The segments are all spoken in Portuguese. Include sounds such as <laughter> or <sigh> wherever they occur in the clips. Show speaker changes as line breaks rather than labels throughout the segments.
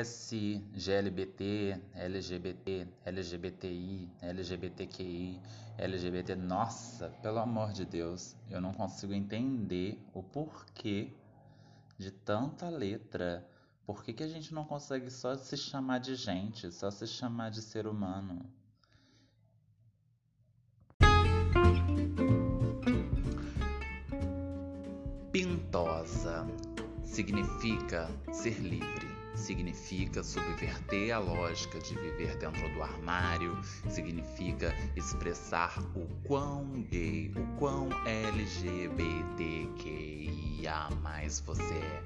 S, GLBT, LGBT, LGBTI, LGBTQI, LGBT. Nossa, pelo amor de Deus, eu não consigo entender o porquê de tanta letra. Por que, que a gente não consegue só se chamar de gente, só se chamar de ser humano? Pintosa significa ser livre, significa subverter a lógica de viver dentro do armário, significa expressar o quão gay, o quão LGBTQIA mais você é.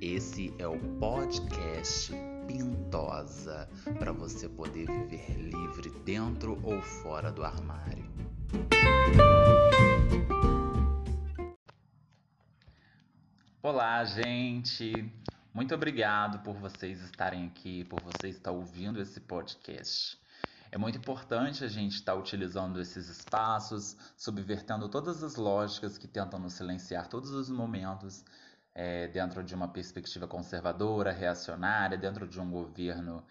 Esse é o podcast Pintosa para você poder viver livre dentro ou fora do armário. Olá, gente! Muito obrigado por vocês estarem aqui, por você estar ouvindo esse podcast. É muito importante a gente estar utilizando esses espaços, subvertendo todas as lógicas que tentam nos silenciar todos os momentos é, dentro de uma perspectiva conservadora, reacionária, dentro de um governo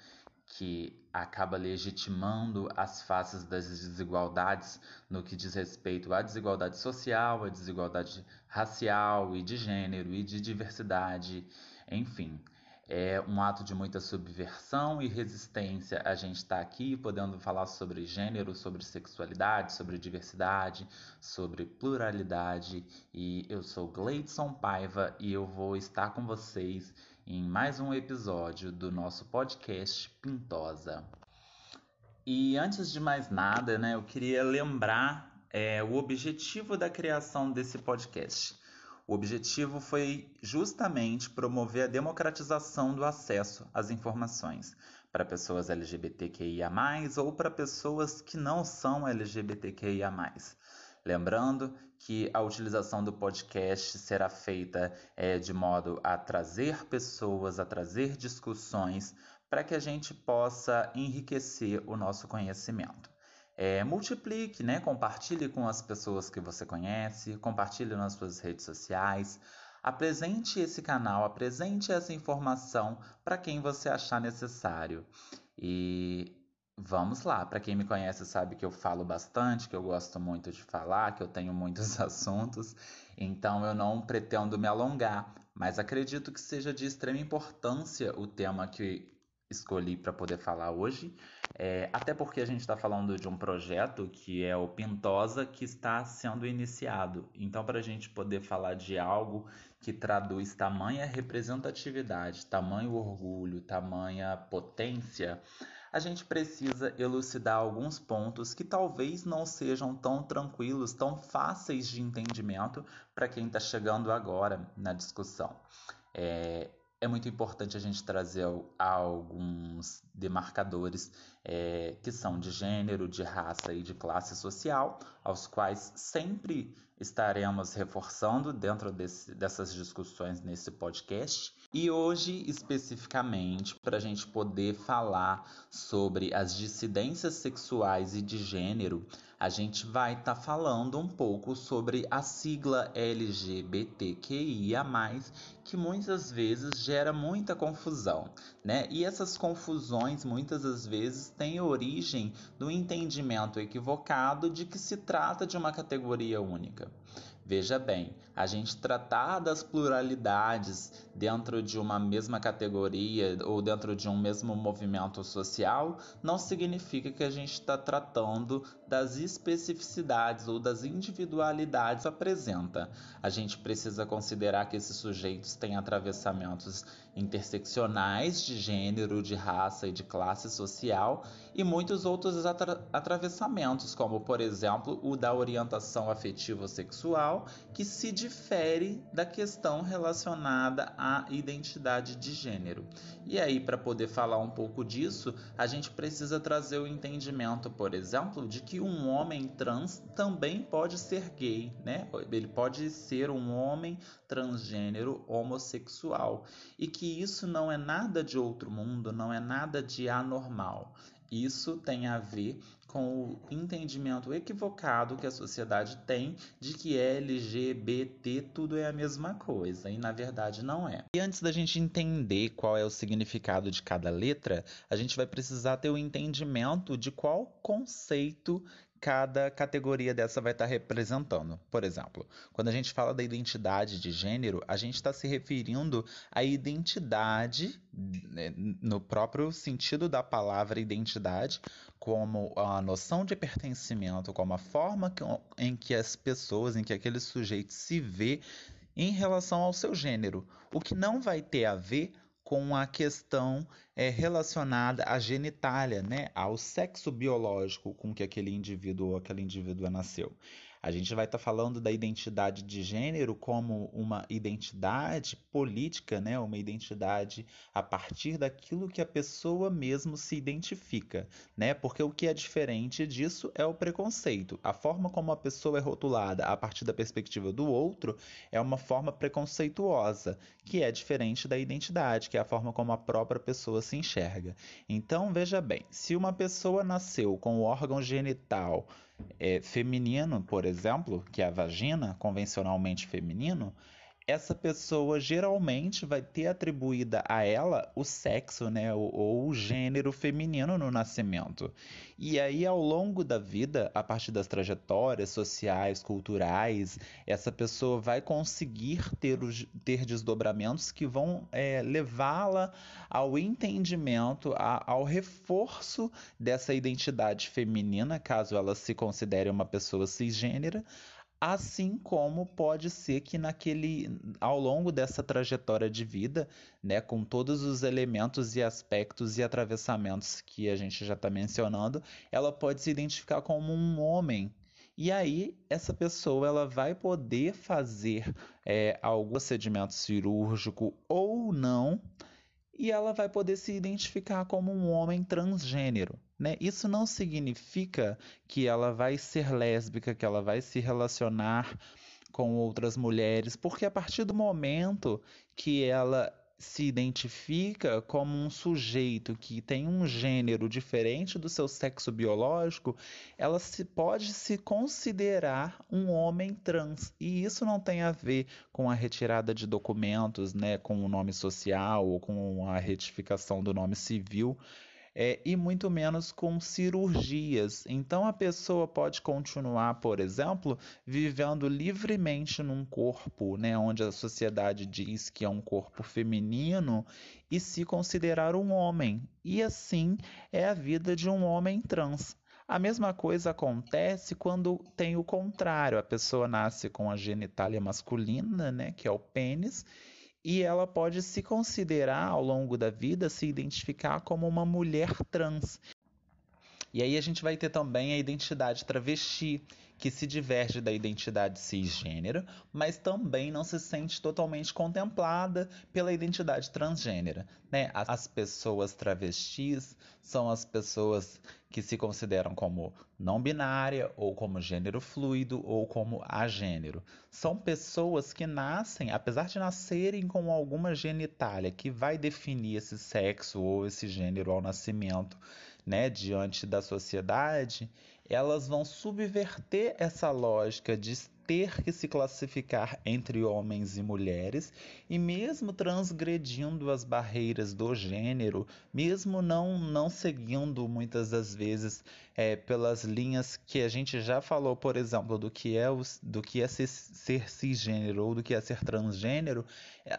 que acaba legitimando as faces das desigualdades no que diz respeito à desigualdade social, à desigualdade racial e de gênero e de diversidade, enfim. É um ato de muita subversão e resistência a gente estar tá aqui podendo falar sobre gênero, sobre sexualidade, sobre diversidade, sobre pluralidade. E eu sou Gleidson Paiva e eu vou estar com vocês em mais um episódio do nosso podcast Pintosa. E antes de mais nada, né, eu queria lembrar é, o objetivo da criação desse podcast. O objetivo foi justamente promover a democratização do acesso às informações para pessoas LGBTQIA, ou para pessoas que não são LGBTQIA. Lembrando que a utilização do podcast será feita é, de modo a trazer pessoas, a trazer discussões, para que a gente possa enriquecer o nosso conhecimento. É, multiplique, né? compartilhe com as pessoas que você conhece, compartilhe nas suas redes sociais, apresente esse canal, apresente essa informação para quem você achar necessário. E Vamos lá, para quem me conhece sabe que eu falo bastante, que eu gosto muito de falar, que eu tenho muitos <laughs> assuntos, então eu não pretendo me alongar, mas acredito que seja de extrema importância o tema que escolhi para poder falar hoje, é, até porque a gente está falando de um projeto que é o Pintosa que está sendo iniciado. Então, para a gente poder falar de algo que traduz tamanha representatividade, tamanho orgulho, tamanha potência, a gente precisa elucidar alguns pontos que talvez não sejam tão tranquilos, tão fáceis de entendimento para quem está chegando agora na discussão. É, é muito importante a gente trazer alguns demarcadores é, que são de gênero, de raça e de classe social, aos quais sempre estaremos reforçando dentro desse, dessas discussões nesse podcast. E hoje, especificamente, para a gente poder falar sobre as dissidências sexuais e de gênero, a gente vai estar tá falando um pouco sobre a sigla LGBTQIA, que muitas vezes gera muita confusão, né? E essas confusões muitas das vezes têm origem do entendimento equivocado de que se trata de uma categoria única. Veja bem, a gente tratar das pluralidades dentro de uma mesma categoria ou dentro de um mesmo movimento social não significa que a gente está tratando das especificidades ou das individualidades apresenta. A gente precisa considerar que esses sujeitos têm atravessamentos interseccionais de gênero, de raça e de classe social e muitos outros atra atravessamentos, como por exemplo o da orientação afetivo sexual, que se difere da questão relacionada à identidade de gênero. E aí, para poder falar um pouco disso, a gente precisa trazer o entendimento, por exemplo, de que um homem trans também pode ser gay, né? Ele pode ser um homem transgênero homossexual e que isso não é nada de outro mundo, não é nada de anormal Isso tem a ver com o entendimento equivocado que a sociedade tem de que LGBT tudo é a mesma coisa e na verdade não é. E antes da gente entender qual é o significado de cada letra, a gente vai precisar ter o entendimento de qual conceito cada categoria dessa vai estar representando. Por exemplo, quando a gente fala da identidade de gênero, a gente está se referindo à identidade, né, no próprio sentido da palavra identidade, como a noção de pertencimento, como a forma que, em que as pessoas, em que aquele sujeito se vê em relação ao seu gênero, o que não vai ter a ver com a questão é, relacionada à genitália, né, ao sexo biológico com que aquele indivíduo ou aquela indivídua nasceu. A gente vai estar tá falando da identidade de gênero como uma identidade política, né? uma identidade a partir daquilo que a pessoa mesmo se identifica. Né? Porque o que é diferente disso é o preconceito. A forma como a pessoa é rotulada a partir da perspectiva do outro é uma forma preconceituosa, que é diferente da identidade, que é a forma como a própria pessoa se enxerga. Então, veja bem, se uma pessoa nasceu com o órgão genital é, feminino, por exemplo, que é a vagina, convencionalmente feminino, essa pessoa geralmente vai ter atribuída a ela o sexo, né, ou, o gênero feminino no nascimento. E aí, ao longo da vida, a partir das trajetórias sociais, culturais, essa pessoa vai conseguir ter, os, ter desdobramentos que vão é, levá-la ao entendimento, a, ao reforço dessa identidade feminina, caso ela se considere uma pessoa cisgênera assim como pode ser que naquele ao longo dessa trajetória de vida, né, com todos os elementos e aspectos e atravessamentos que a gente já está mencionando, ela pode se identificar como um homem. E aí essa pessoa ela vai poder fazer é, algum procedimento cirúrgico ou não, e ela vai poder se identificar como um homem transgênero. Né? Isso não significa que ela vai ser lésbica, que ela vai se relacionar com outras mulheres, porque a partir do momento que ela se identifica como um sujeito que tem um gênero diferente do seu sexo biológico, ela se pode se considerar um homem trans. E isso não tem a ver com a retirada de documentos, né, com o nome social ou com a retificação do nome civil é, e muito menos com cirurgias. Então a pessoa pode continuar, por exemplo, vivendo livremente num corpo, né, onde a sociedade diz que é um corpo feminino e se considerar um homem. E assim é a vida de um homem trans. A mesma coisa acontece quando tem o contrário, a pessoa nasce com a genitália masculina, né, que é o pênis, e ela pode se considerar ao longo da vida, se identificar como uma mulher trans. E aí a gente vai ter também a identidade travesti, que se diverge da identidade cisgênera, mas também não se sente totalmente contemplada pela identidade transgênera. Né? As pessoas travestis são as pessoas que se consideram como não binária, ou como gênero fluido, ou como agênero. São pessoas que nascem, apesar de nascerem com alguma genitália que vai definir esse sexo ou esse gênero ao nascimento, né, diante da sociedade, elas vão subverter essa lógica de ter que se classificar entre homens e mulheres, e mesmo transgredindo as barreiras do gênero, mesmo não, não seguindo muitas das vezes é, pelas linhas que a gente já falou, por exemplo, do que é, do que é ser, ser cisgênero ou do que é ser transgênero,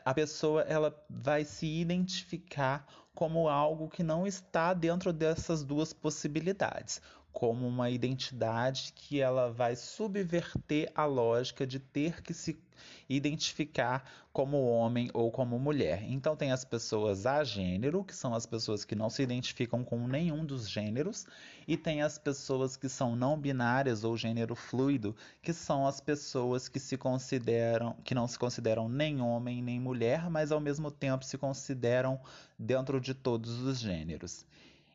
a pessoa ela vai se identificar como algo que não está dentro dessas duas possibilidades como uma identidade que ela vai subverter a lógica de ter que se identificar como homem ou como mulher. Então tem as pessoas a gênero, que são as pessoas que não se identificam com nenhum dos gêneros, e tem as pessoas que são não binárias ou gênero fluido, que são as pessoas que se consideram que não se consideram nem homem nem mulher, mas ao mesmo tempo se consideram dentro de todos os gêneros.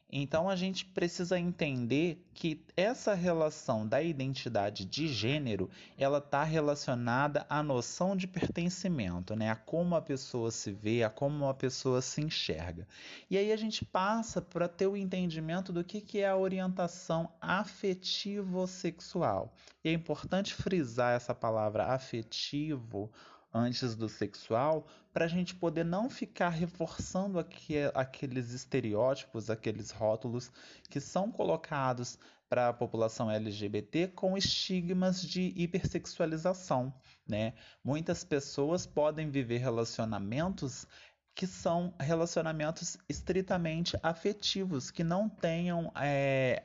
Então a gente precisa entender que essa relação da identidade de gênero, ela está relacionada à noção de pertencimento, né? A como a pessoa se vê, a como a pessoa se enxerga. E aí a gente passa para ter o entendimento do que, que é a orientação afetivo-sexual. E é importante frisar essa palavra afetivo antes do sexual, para a gente poder não ficar reforçando aqui, aqueles estereótipos, aqueles rótulos que são colocados para a população LGBT com estigmas de hipersexualização. Né? Muitas pessoas podem viver relacionamentos que são relacionamentos estritamente afetivos, que não tenham é,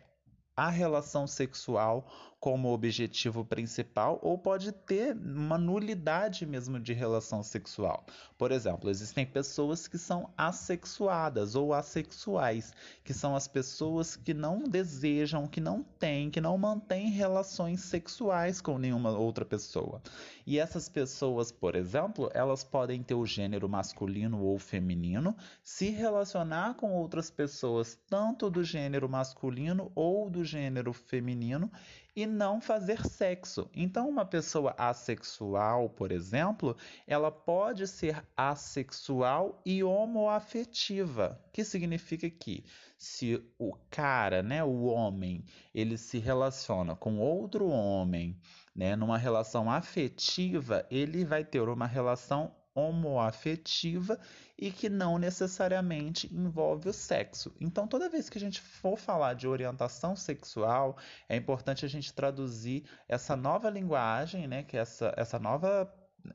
a relação sexual como objetivo principal ou pode ter uma nulidade mesmo de relação sexual. Por exemplo, existem pessoas que são assexuadas ou assexuais, que são as pessoas que não desejam, que não têm, que não mantêm relações sexuais com nenhuma outra pessoa. E essas pessoas, por exemplo, elas podem ter o gênero masculino ou feminino, se relacionar com outras pessoas, tanto do gênero masculino ou do gênero feminino, e não fazer sexo. Então, uma pessoa assexual, por exemplo, ela pode ser assexual e homoafetiva, que significa que se o cara, né, o homem, ele se relaciona com outro homem, né, numa relação afetiva, ele vai ter uma relação homoafetiva e que não necessariamente envolve o sexo. Então, toda vez que a gente for falar de orientação sexual, é importante a gente traduzir essa nova linguagem, né, que é essa, essa nova,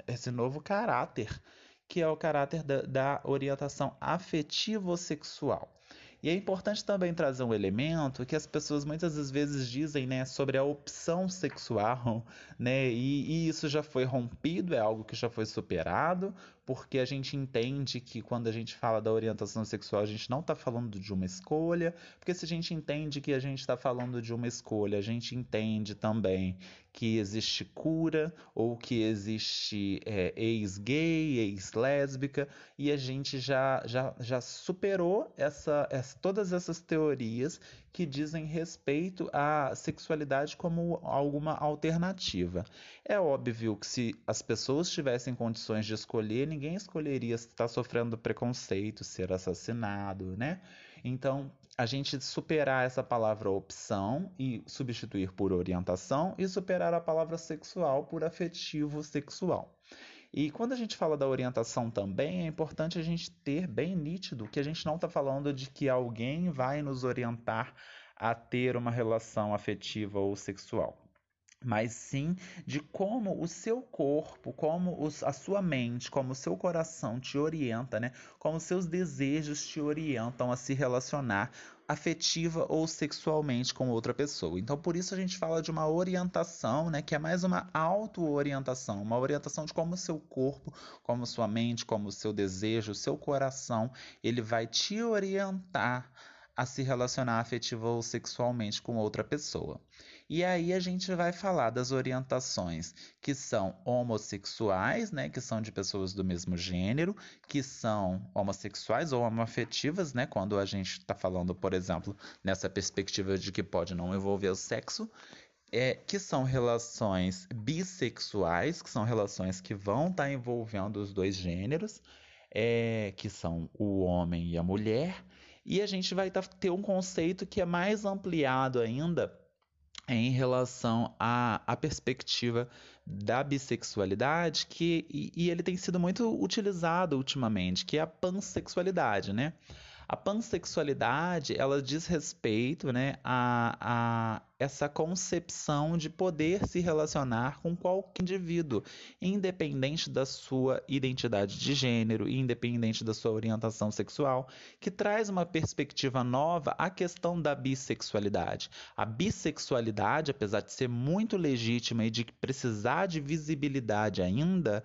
esse novo caráter, que é o caráter da, da orientação afetivo-sexual. E é importante também trazer um elemento que as pessoas muitas vezes dizem, né, sobre a opção sexual, <laughs> né, e, e isso já foi rompido, é algo que já foi superado, porque a gente entende que quando a gente fala da orientação sexual, a gente não está falando de uma escolha, porque se a gente entende que a gente está falando de uma escolha, a gente entende também que existe cura ou que existe é, ex-gay, ex-lésbica, e a gente já, já, já superou essa, essa, todas essas teorias que dizem respeito à sexualidade como alguma alternativa. É óbvio que se as pessoas tivessem condições de escolher, ninguém escolheria estar sofrendo preconceito, ser assassinado, né? Então, a gente superar essa palavra opção e substituir por orientação e superar a palavra sexual por afetivo sexual. E quando a gente fala da orientação também, é importante a gente ter bem nítido que a gente não está falando de que alguém vai nos orientar a ter uma relação afetiva ou sexual mas sim de como o seu corpo, como os, a sua mente, como o seu coração te orienta, né? Como os seus desejos te orientam a se relacionar afetiva ou sexualmente com outra pessoa. Então, por isso a gente fala de uma orientação, né, que é mais uma auto-orientação, uma orientação de como o seu corpo, como sua mente, como o seu desejo, o seu coração, ele vai te orientar a se relacionar afetiva ou sexualmente com outra pessoa. E aí a gente vai falar das orientações que são homossexuais, né, que são de pessoas do mesmo gênero, que são homossexuais ou homoafetivas, né, quando a gente está falando, por exemplo, nessa perspectiva de que pode não envolver o sexo, é, que são relações bissexuais, que são relações que vão estar tá envolvendo os dois gêneros, é, que são o homem e a mulher, e a gente vai tá, ter um conceito que é mais ampliado ainda em relação à, à perspectiva da bissexualidade, que, e, e ele tem sido muito utilizado ultimamente, que é a pansexualidade, né? A pansexualidade, ela diz respeito né, a, a essa concepção de poder se relacionar com qualquer indivíduo, independente da sua identidade de gênero, independente da sua orientação sexual, que traz uma perspectiva nova à questão da bissexualidade. A bissexualidade, apesar de ser muito legítima e de precisar de visibilidade ainda,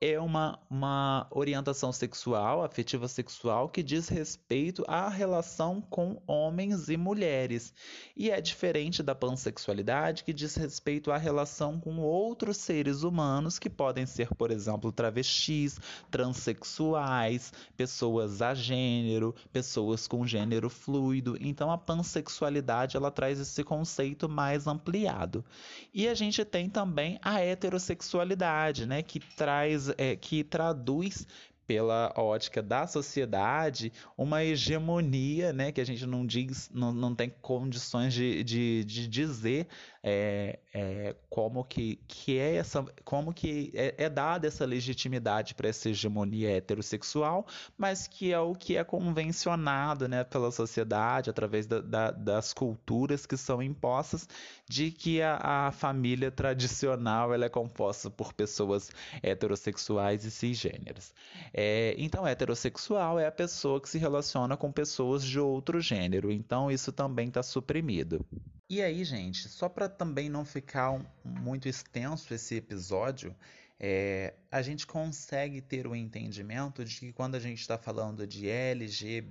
é uma, uma orientação sexual, afetiva sexual, que diz respeito à relação com homens e mulheres. E é diferente da pansexualidade, que diz respeito à relação com outros seres humanos, que podem ser, por exemplo, travestis, transexuais, pessoas a gênero, pessoas com gênero fluido. Então a pansexualidade ela traz esse conceito mais ampliado. E a gente tem também a heterossexualidade, né, que traz é, que traduz pela ótica da sociedade, uma hegemonia, né, que a gente não diz, não, não tem condições de, de, de dizer é, é, como que, que é essa, como que é, é dada essa legitimidade para essa hegemonia heterossexual, mas que é o que é convencionado, né, pela sociedade através da, da, das culturas que são impostas de que a, a família tradicional ela é composta por pessoas heterossexuais e cisgêneras. É, então, heterossexual é a pessoa que se relaciona com pessoas de outro gênero. Então, isso também está suprimido. E aí, gente, só para também não ficar muito extenso esse episódio, é, a gente consegue ter o entendimento de que quando a gente está falando de LGBTQIA,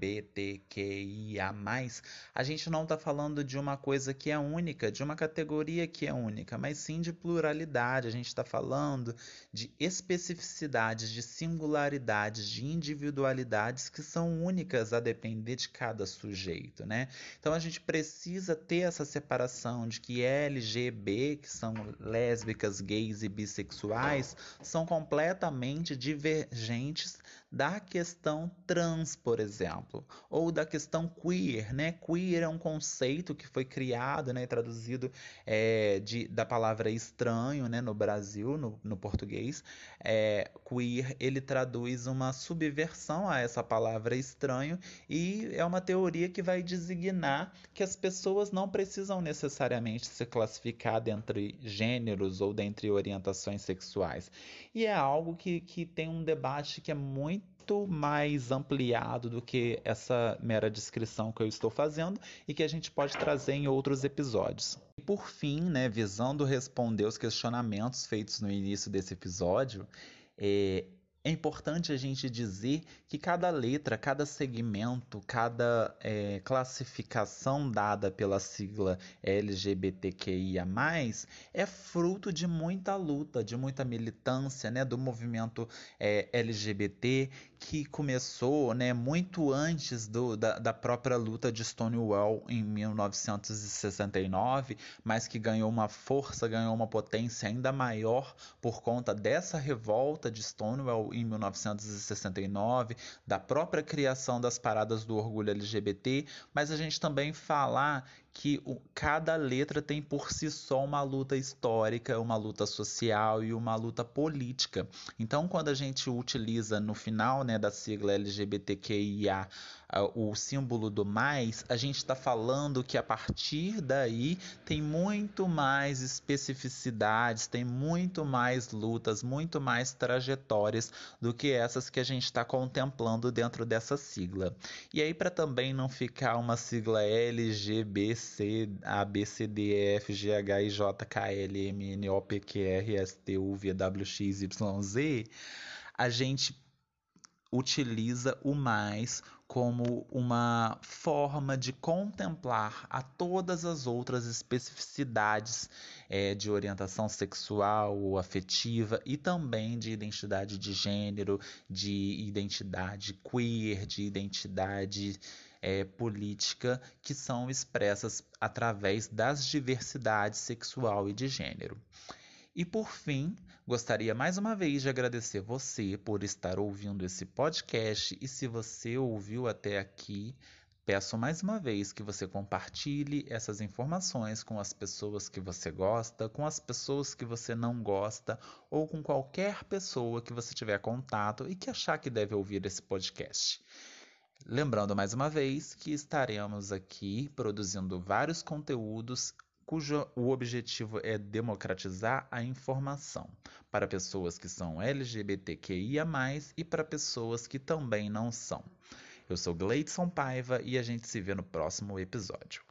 a gente não está falando de uma coisa que é única, de uma categoria que é única, mas sim de pluralidade. A gente está falando de especificidades, de singularidades, de individualidades que são únicas a depender de cada sujeito, né? Então a gente precisa ter essa separação de que LGB, que são lésbicas, gays e bissexuais, são completamente divergentes da questão trans, por exemplo, ou da questão queer, né? Queer é um conceito que foi criado, né, traduzido é, de, da palavra estranho, né, no Brasil, no, no português. É, queer, ele traduz uma subversão a essa palavra estranho e é uma teoria que vai designar que as pessoas não precisam necessariamente se classificar dentre gêneros ou dentre orientações sexuais. E é algo que, que tem um debate que é muito mais ampliado do que essa mera descrição que eu estou fazendo e que a gente pode trazer em outros episódios. E por fim, né, visando responder os questionamentos feitos no início desse episódio, é, é importante a gente dizer que cada letra, cada segmento, cada é, classificação dada pela sigla LGBTQIA, é fruto de muita luta, de muita militância né, do movimento é, LGBT que começou né, muito antes do, da, da própria luta de Stonewall em 1969, mas que ganhou uma força, ganhou uma potência ainda maior por conta dessa revolta de Stonewall em 1969, da própria criação das paradas do orgulho LGBT, mas a gente também falar que o, cada letra tem por si só uma luta histórica, uma luta social e uma luta política. Então, quando a gente utiliza no final né, da sigla LGBTQIA o símbolo do mais, a gente está falando que a partir daí tem muito mais especificidades, tem muito mais lutas, muito mais trajetórias do que essas que a gente está contemplando dentro dessa sigla. E aí, para também não ficar uma sigla LGBC, Z, a gente utiliza o mais como uma forma de contemplar a todas as outras especificidades é, de orientação sexual ou afetiva e também de identidade de gênero, de identidade queer, de identidade é, política que são expressas através das diversidades sexual e de gênero. E por fim, gostaria mais uma vez de agradecer você por estar ouvindo esse podcast e se você ouviu até aqui, peço mais uma vez que você compartilhe essas informações com as pessoas que você gosta, com as pessoas que você não gosta ou com qualquer pessoa que você tiver contato e que achar que deve ouvir esse podcast. Lembrando mais uma vez que estaremos aqui produzindo vários conteúdos cujo o objetivo é democratizar a informação para pessoas que são LGBTQIA+, e para pessoas que também não são. Eu sou Gleidson Paiva e a gente se vê no próximo episódio.